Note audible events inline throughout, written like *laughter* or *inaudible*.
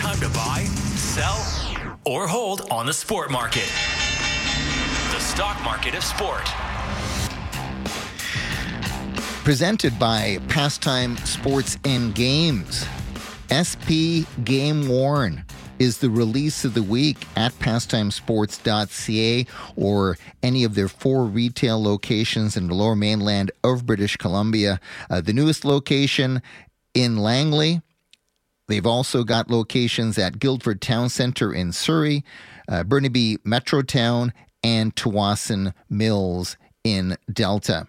Time to buy, sell, or hold on the sport market. The stock market of sport. Presented by Pastime Sports and Games. SP Game Worn is the release of the week at pastimesports.ca or any of their four retail locations in the lower mainland of British Columbia. Uh, the newest location in Langley. They've also got locations at Guildford Town Centre in Surrey, uh, Burnaby Metrotown, and Tsawwassen Mills in Delta.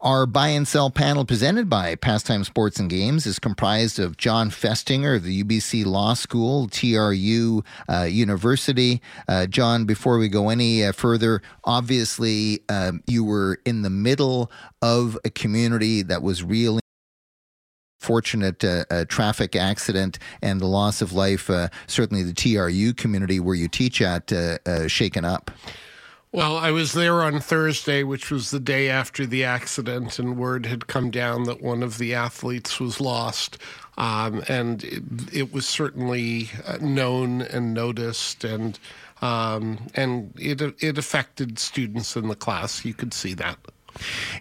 Our buy and sell panel presented by Pastime Sports and Games is comprised of Jon Festinger of the UBC Law School, TRU uh, University. Uh, Jon, before we go any uh, further, obviously um, you were in the middle of a community that was reeling fortunate uh, uh, traffic accident and the loss of life, uh, certainly the TRU community where you teach at, uh, uh, shaken up. Well, I was there on Thursday, which was the day after the accident, and word had come down that one of the athletes was lost. Um, and it, it, was certainly known and noticed, and um, and it it affected students in the class. You could see that.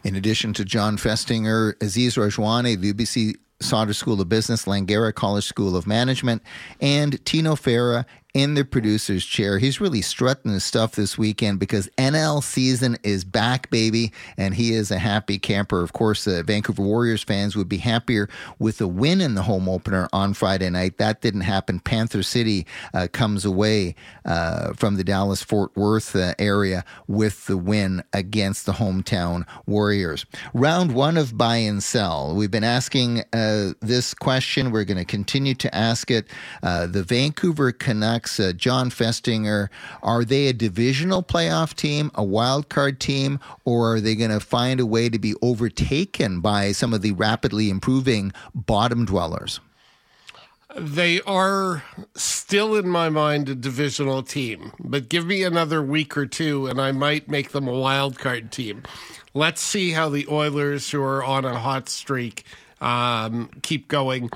In addition to Jon Festinger, Aziz Rajwani, the UBC Sauder School of Business, Langara College School of Management, and Tino Fera in the producer's chair. He's really strutting his stuff this weekend because NLL season is back, baby, and he is a happy camper. Of course, uh, Vancouver Warriors fans would be happier with a win in the home opener on Friday night. That didn't happen. Panther City uh, comes away uh, from the Dallas Fort Worth uh, area with the win against the hometown Warriors. Round one of buy and sell. We've been asking uh, this question. We're going to continue to ask it. Uh, the Vancouver Canucks uh, Jon Festinger, are they a divisional playoff team, a wild card team, or are they going to find a way to be overtaken by some of the rapidly improving bottom dwellers? They are still, in my mind, a divisional team, but give me another week or two and I might make them a wild card team. Let's see how the Oilers, who are on a hot streak, um, keep going.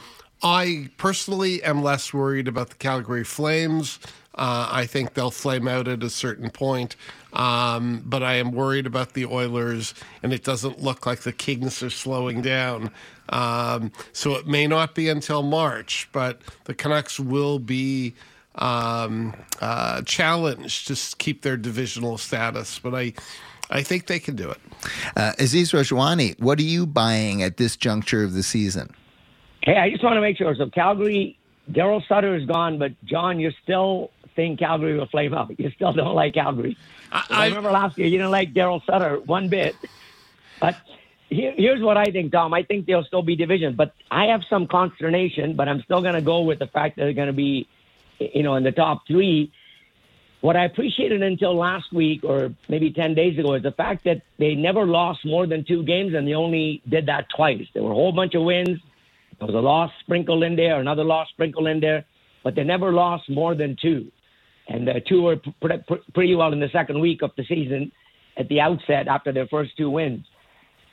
I personally am less worried about the Calgary Flames. Uh, I think they'll flame out at a certain point. Um, but I am worried about the Oilers, and it doesn't look like the Kings are slowing down. Um, so it may not be until March, but the Canucks will be um, uh, challenged to keep their divisional status. But I. I think they can do it. Uh, Aziz Rajwani, what are you buying at this juncture of the season? Hey, I just want to make sure. So Calgary, Daryl Sutter is gone, but Jon, you still think Calgary will flame out. You still don't like Calgary. I, I, I remember last year you didn't like Daryl Sutter one bit. But here, here's what I think, Tom. I think they'll still be division, but I have some consternation. But I'm still going to go with the fact that they're going to be, you know, in the top three. What I appreciated until last week, or maybe ten days ago, is the fact that they never lost more than two games, and they only did that twice. There were a whole bunch of wins there was a loss sprinkled in there, another loss sprinkled in there, but they never lost more than two. And the two were pretty well in the second week of the season at the outset after their first two wins.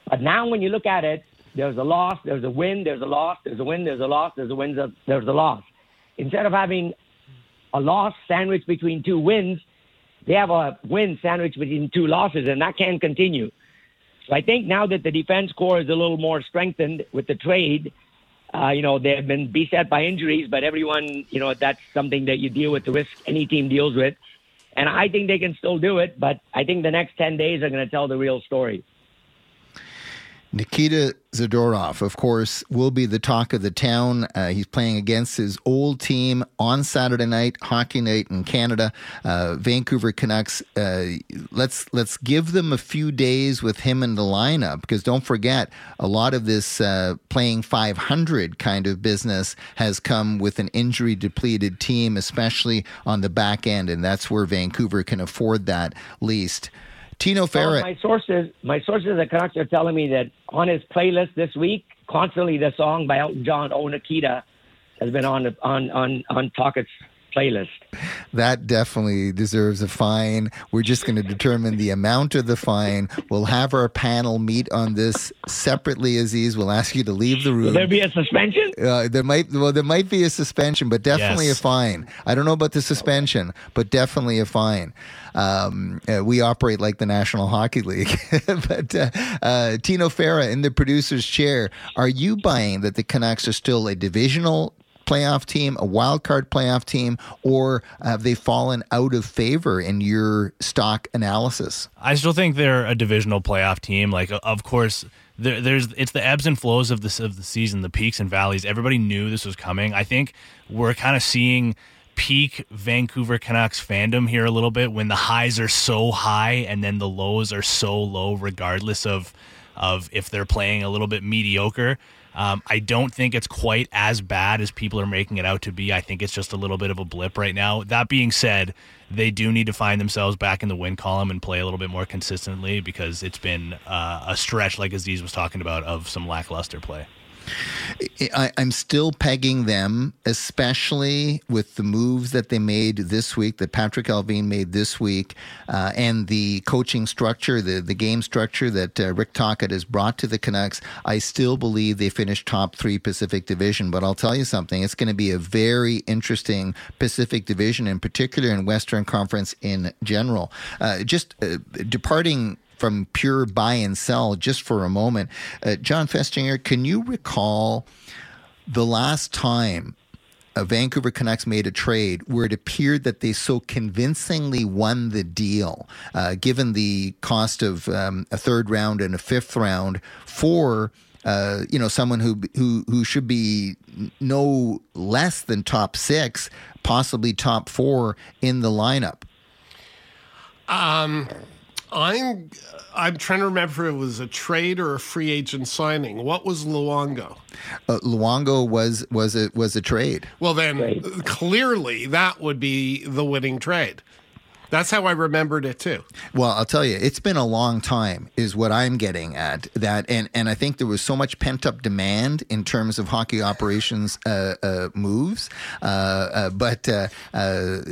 But now when you look at it, there's a loss, there's a win, there's a loss, there's a win, there's a loss, there's a win, there's a loss. Instead of having a loss sandwiched between two wins, they have a win sandwiched between two losses, and that can't continue. So I think now that the defense corps is a little more strengthened with the trade, uh, you know, they've been beset by injuries, but everyone, you know, that's something that you deal with, the risk any team deals with. And I think they can still do it, but I think the next 10 days are going to tell the real story. Nikita Zadorov, of course, will be the talk of the town. Uh, he's playing against his old team on Saturday night, hockey night in Canada. Uh, Vancouver Canucks. Uh, let's let's give them a few days with him in the lineup because don't forget, a lot of this uh, playing 500 kind of business has come with an injury depleted team, especially on the back end, and that's where Vancouver can afford that least. Tino Fera. my sources, my sources at Canucks are telling me that on his playlist this week, constantly the song by Elton John, "Oh Nikita," has been on on on on Talk playlist. That definitely deserves a fine. We're just going to determine the amount of the fine. We'll have our panel meet on this separately. Aziz, we'll ask you to leave the room. Will there be a suspension? Uh, there might well there might be a suspension, but definitely yes. a fine. I don't know about the suspension, but definitely a fine. Um, uh, we operate like the National Hockey League. *laughs* but uh, uh, Tino Fera in the producer's chair, are you buying that the Canucks are still a divisional playoff team, a wild card playoff team, or have they fallen out of favor in your stock analysis? I still think they're a divisional playoff team. Like, of course, there, there's it's the ebbs and flows of this of the season, the peaks and valleys. Everybody knew this was coming. I think we're kind of seeing peak Vancouver Canucks fandom here a little bit when the highs are so high and then the lows are so low, regardless of of if they're playing a little bit mediocre. Um, I don't think it's quite as bad as people are making it out to be. I think it's just a little bit of a blip right now. That being said, they do need to find themselves back in the win column and play a little bit more consistently because it's been uh, a stretch, like Aziz was talking about, of some lackluster play. I, am still pegging them, especially with the moves that they made this week, that Patrik Allvin made this week, uh, and the coaching structure, the, the game structure that uh, Rick Tocchet has brought to the Canucks. I still believe they finished top three Pacific Division, but I'll tell you something, it's going to be a very interesting Pacific Division, in particular in Western Conference in general. Uh, just uh, departing from pure buy and sell just for a moment. Uh, Jon Festinger, can you recall the last time a Vancouver Canucks made a trade where it appeared that they so convincingly won the deal, uh, given the cost of um, a third round and a fifth round for. Uh, you know, someone who who who should be no less than top six, possibly top four in the lineup. Um, I'm I'm trying to remember if it was a trade or a free agent signing. What was Luongo? Uh, Luongo was was a was a trade. Well, then trade. clearly that would be the winning trade. That's how I remembered it too. Well, I'll tell you, it's been a long time, is what I'm getting at. That and and I think there was so much pent up demand in terms of hockey operations uh, uh, moves, uh, uh but uh, uh,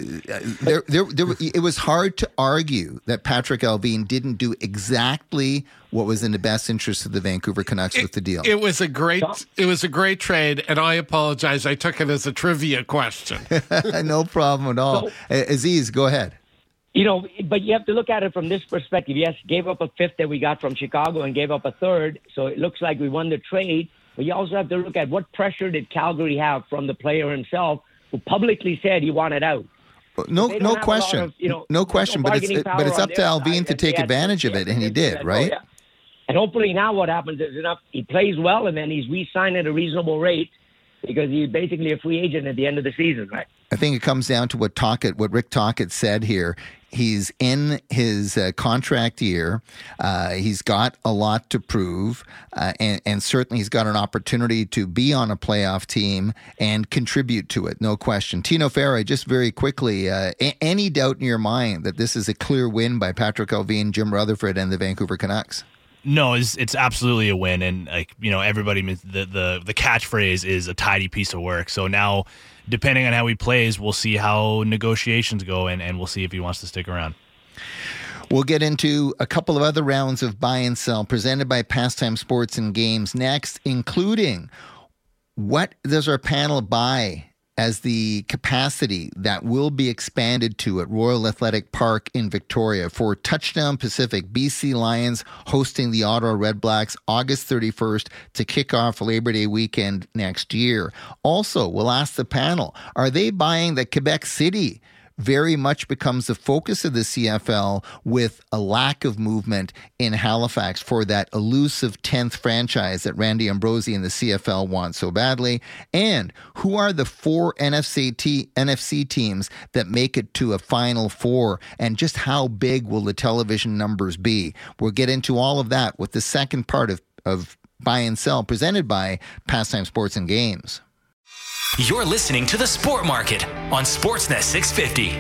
there, there, there, it was hard to argue that Patrik Allvin didn't do exactly what was in the best interest of the Vancouver Canucks it, with the deal. It was a great it was a great trade, and I apologize. I took it as a trivia question. *laughs* no problem at all. So, Aziz, go ahead. You know, but you have to look at it from this perspective. Yes, gave up a fifth that we got from Chicago and gave up a third, so it looks like we won the trade. But you also have to look at what pressure did Calgary have from the player himself, who publicly said he wanted out. No, no question. Of, you know, no question. No but it's but it's up to Allvin to take advantage of it, and he did, right? Oh, yeah. And hopefully now what happens is enough. He plays well, and then he's re-signed at a reasonable rate because he's basically a free agent at the end of the season, right? I think it comes down to what Tocchet, what Rick Tocchet said here. He's in his uh, contract year. Uh, he's got a lot to prove, uh, and, and, certainly he's got an opportunity to be on a playoff team and contribute to it, no question. Tino Fera, just very quickly, uh, a- any doubt in your mind that this is a clear win by Patrik Allvin, Jim Rutherford, and the Vancouver Canucks? No, it's it's absolutely a win, and like you know, everybody the the the catchphrase is a tidy piece of work. So now depending on how he plays, we'll see how negotiations go, and, and we'll see if he wants to stick around. We'll get into a couple of other rounds of buy and sell presented by Pastime Sports and Games next, including what does our panel buy as the capacity that will be expanded to at Royal Athletic Park in Victoria for Touchdown Pacific BC Lions hosting the Ottawa Redblacks August 31st to kick off Labor Day weekend next year. Also, we'll ask the panel are they buying the Quebec City very much becomes the focus of the CFL with a lack of movement in Halifax for that elusive 10th franchise that Randy Ambrosie and the CFL want so badly. And who are the four NFC, NFC teams that make it to a Final Four? And just how big will the television numbers be? We'll get into all of that with the second part of, of Buy and Sell presented by Pastime Sports and Games. You're listening to the Sport Market on Sportsnet 650.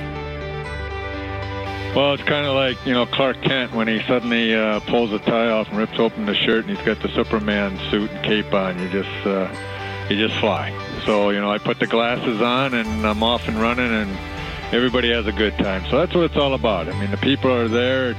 Well, it's kind of like, you know, Clark Kent when he suddenly uh, pulls the tie off and rips open the shirt and he's got the Superman suit and cape on. You just, uh, you just fly. So you know, I put the glasses on and I'm off and running, and everybody has a good time. So that's what it's all about. I mean, the people are there.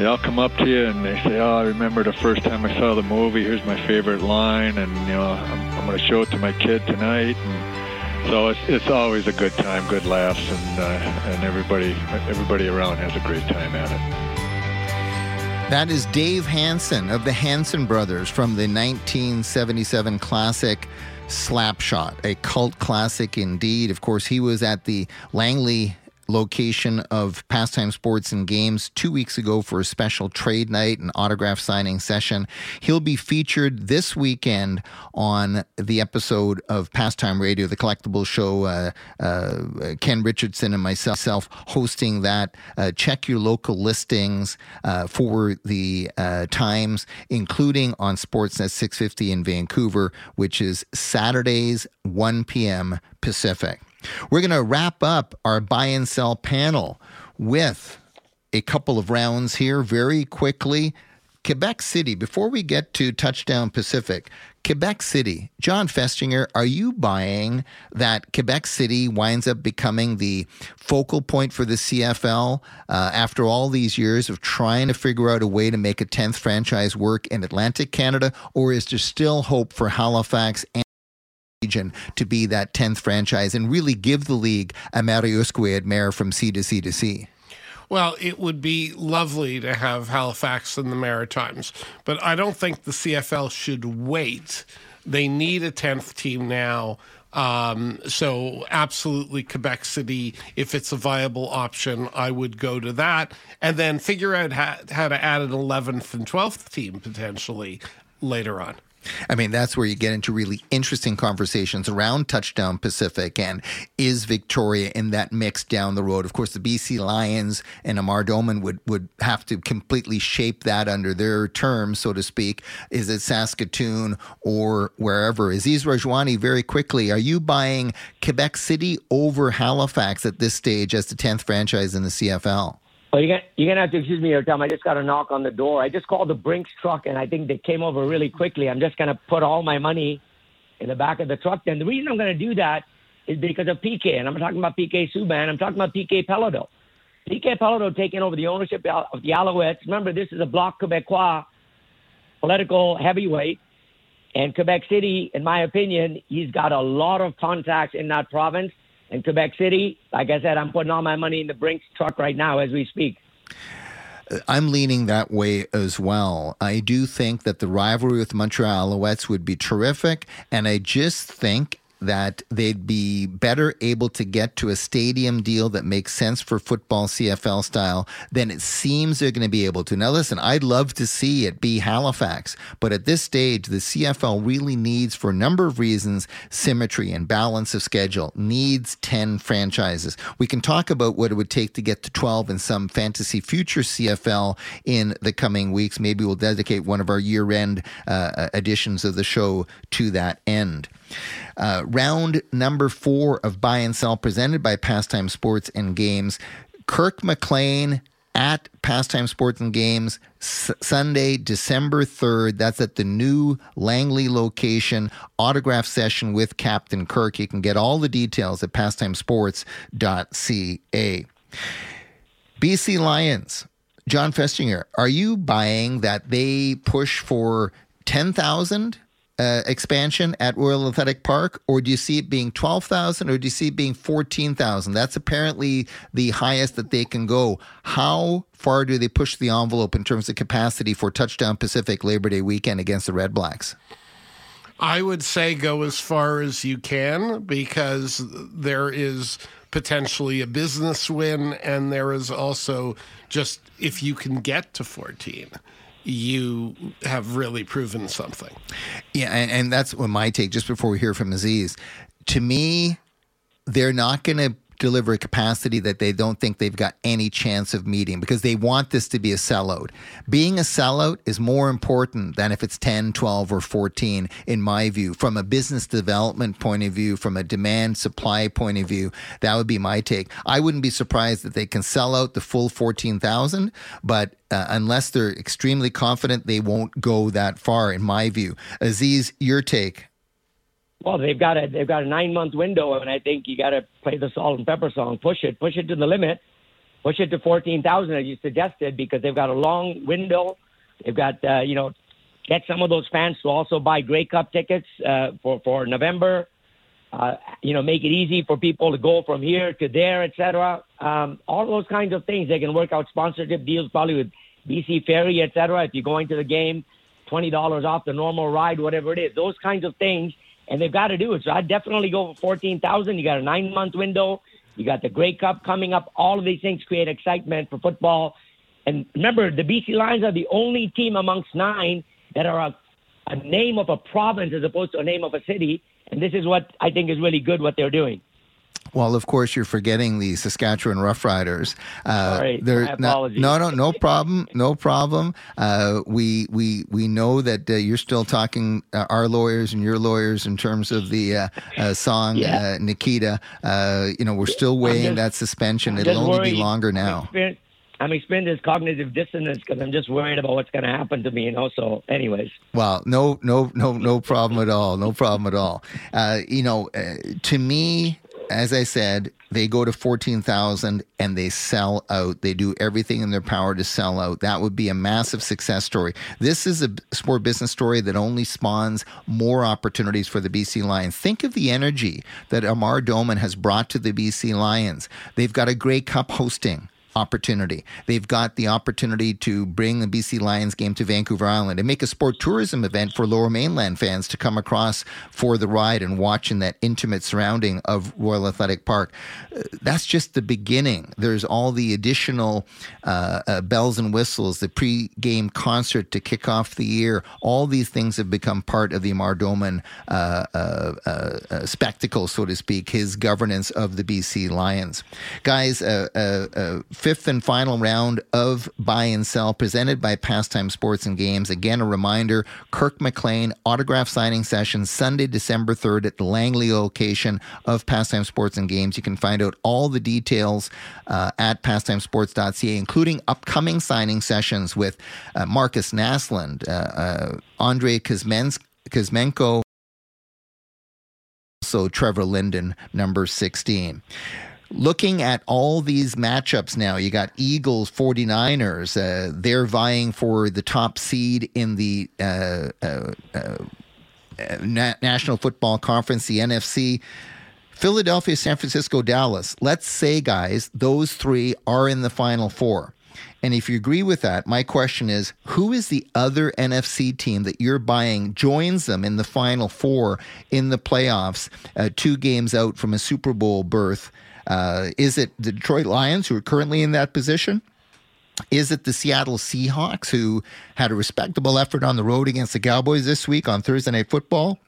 They all come up to you and they say, "Oh, I remember the first time I saw the movie. Here's my favorite line, and you know, I'm, I'm going to show it to my kid tonight." And so it's it's always a good time, good laughs, and uh, and everybody everybody around has a great time at it. That is Dave Hanson of the Hanson Brothers from the 1977 classic Slapshot, a cult classic indeed. Of course, he was at the Langley location of Pastime Sports and Games two weeks ago for a special trade night and autograph signing session. He'll be featured this weekend on the episode of Pastime Radio, the collectible show. Uh, uh, Ken Richardson and myself hosting that. Uh, check your local listings uh, for the uh, times, including on Sportsnet 650 in Vancouver, which is Saturdays, 1 p.m. Pacific. We're going to wrap up our buy and sell panel with a couple of rounds here very quickly. Quebec City, before we get to Touchdown Pacific, Quebec City, Jon Festinger, are you buying that Quebec City winds up becoming the focal point for the CFL uh, after all these years of trying to figure out a way to make a 10th franchise work in Atlantic Canada? Or is there still hope for Halifax and region to be that 10th franchise and really give the league a Mariusque mayor from C to C to C? Well, it would be lovely to have Halifax in the Maritimes, but I don't think the CFL should wait. They need a 10th team now. Um, so, absolutely, Quebec City, if it's a viable option, I would go to that and then figure out how, how to add an 11th and 12th team potentially later on. I mean, that's where you get into really interesting conversations around Touchdown Pacific and is Victoria in that mix down the road? Of course, the BC Lions and Amar Doman would, would have to completely shape that under their terms, so to speak. Is it Saskatoon or wherever? Aziz Rajwani, very quickly, are you buying Quebec City over Halifax at this stage as the 10th franchise in the CFL? Well, you're gonna, you're gonna have to excuse me Tom. I just got a knock on the door. I just called the Brinks truck, and I think they came over really quickly. I'm just gonna put all my money in the back of the truck. And the reason I'm gonna do that is because of PK, and I'm talking about PK Subban. I'm talking about PK Péladeau. PK Péladeau taking over the ownership of the Alouettes. Remember, this is a Bloc Québécois political heavyweight. And Quebec City, in my opinion, he's got a lot of contacts in that province in Quebec City. Like I said, I'm putting all my money in the Brinks truck right now as we speak. I'm leaning that way as well. I do think that the rivalry with Montreal Alouettes would be terrific, and I just think that they'd be better able to get to a stadium deal that makes sense for football CFL style than it seems they're going to be able to. Now, listen, I'd love to see it be Halifax, but at this stage, the CFL really needs, for a number of reasons, symmetry and balance of schedule, needs 10 franchises. We can talk about what it would take to get to 12 in some fantasy future CFL in the coming weeks. Maybe we'll dedicate one of our year end uh, editions of the show to that end. Uh, round number four of Buy and Sell presented by Pastime Sports and Games. Kirk McLean at Pastime Sports and Games S- Sunday, December 3rd. That's at the new Langley location. Autograph session with Captain Kirk. You can get all the details at pastimesports.ca. BC Lions. Jon Festinger, are you buying that they push for 10,000 uh, expansion at Royal Athletic Park, or do you see it being 12,000 or do you see it being 14,000? That's apparently the highest that they can go. How far do they push the envelope in terms of capacity for Touchdown Pacific Labor Day weekend against the Redblacks? I would say go as far as you can because there is potentially a business win, and there is also just if you can get to 14 you have really proven something. Yeah, and, and that's what my take, just before we hear from Aziz. To me, they're not going to deliver a capacity that they don't think they've got any chance of meeting because they want this to be a sellout. Being a sellout is more important than if it's 10, 12, or 14, in my view. From a business development point of view, from a demand supply point of view, that would be my take. I wouldn't be surprised that they can sell out the full 14,000, but uh, unless they're extremely confident, they won't go that far, in my view. Aziz, your take. Well, they've got a they've got a nine month window, and I think you got to play the Salt-N-Pepa song. Push it, push it to the limit, push it to fourteen thousand as you suggested, because they've got a long window. They've got uh, you know get some of those fans to also buy Grey Cup tickets uh, for for November. Uh, you know, make it easy for people to go from here to there, etc. Um, all those kinds of things. They can work out sponsorship deals probably with BC Ferry, etc. If you're going to the game, twenty dollars off the normal ride, whatever it is. Those kinds of things, and they've got to do it. So I'd definitely go for fourteen thousand. You got a nine month window. You got the Grey Cup coming up. All of these things create excitement for football. And remember, the BC Lions are the only team amongst nine that are a, a name of a province as opposed to a name of a city. And this is what I think is really good what they're doing. Well, of course, you're forgetting the Saskatchewan Roughriders. Uh, Sorry, my apologies. No, no, no problem, no problem. Uh, we we we know that uh, you're still talking uh, our lawyers and your lawyers in terms of the uh, uh, song yeah. Nikita. you know, we're still weighing just, that suspension. It'll only worried. be longer now. I'm experiencing this cognitive dissonance because I'm just worried about what's going to happen to me, you know. So, anyways. Well, no, no, no, no problem at all. No problem at all. Uh, you know, uh, to me, as I said, they go to 14,000 and they sell out. They do everything in their power to sell out. That would be a massive success story. This is a sport business story that only spawns more opportunities for the BC Lions. Think of the energy that Amar Doman has brought to the BC Lions. They've got a Grey Cup hosting opportunity. They've got the opportunity to bring the BC Lions game to Vancouver Island and make a sport tourism event for lower mainland fans to come across for the ride and watch in that intimate surrounding of Royal Athletic Park. Uh, that's just the beginning. There's all the additional uh, uh, bells and whistles, the pre-game concert to kick off the year. All these things have become part of the Amar Doman uh, uh, uh, spectacle, so to speak, his governance of the BC Lions. Guys, fifth and final round of buy and sell presented by Pastime Sports and Games. Again, a reminder Kirk McLean autograph signing session Sunday, December 3rd at the Langley location of Pastime Sports and Games. You can find out all the details uh, at pastimesports.ca, including upcoming signing sessions with uh, Markus Naslund, uh, uh Andrei Kuzmenko, also Trevor Linden, number 16 looking at all these matchups now, you got Eagles, 49ers. Uh, they're vying for the top seed in the uh, uh, uh Na- National Football Conference, the NFC. Philadelphia, San Francisco, Dallas. Let's say, guys, those three are in the final four. And if you agree with that, my question is who is the other NFC team that you're buying joins them in the final four in the playoffs, uh, two games out from a Super Bowl berth? Uh, is it the Detroit Lions who are currently in that position? Is it the Seattle Seahawks who had a respectable effort on the road against the Cowboys this week on Thursday Night Football?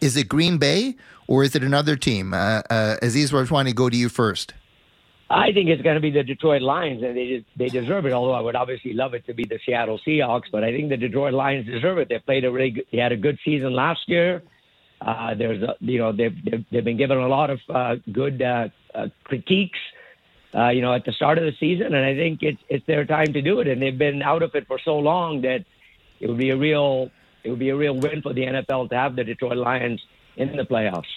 Is it Green Bay or is it another team? Uh, uh, Aziz Rajwani, go to you first. I think it's going to be the Detroit Lions, and they they deserve it. Although I would obviously love it to be the Seattle Seahawks, but I think the Detroit Lions deserve it. They played a really good, they had a good season last year. Uh, there's a, you know they've, they've, they've been given a lot of uh, good uh, uh, critiques, uh, you know, at the start of the season, and I think it's it's their time to do it. And they've been out of it for so long that it would be a real it would be a real win for the NFL to have the Detroit Lions in the playoffs.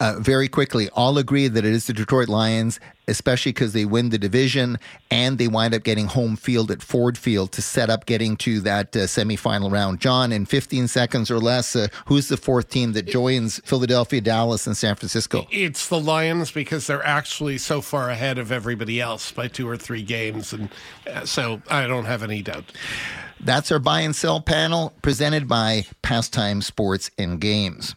Uh, very quickly, all agree that it is the Detroit Lions, especially because they win the division and they wind up getting home field at Ford Field to set up getting to that uh, semifinal round. Jon, in 15 seconds or less, uh, who's the fourth team that joins Philadelphia, Dallas, and San Francisco? It's the Lions because they're actually so far ahead of everybody else by two or three games, and uh, so I don't have any doubt. That's our buy and sell panel presented by Pastime Sports and Games.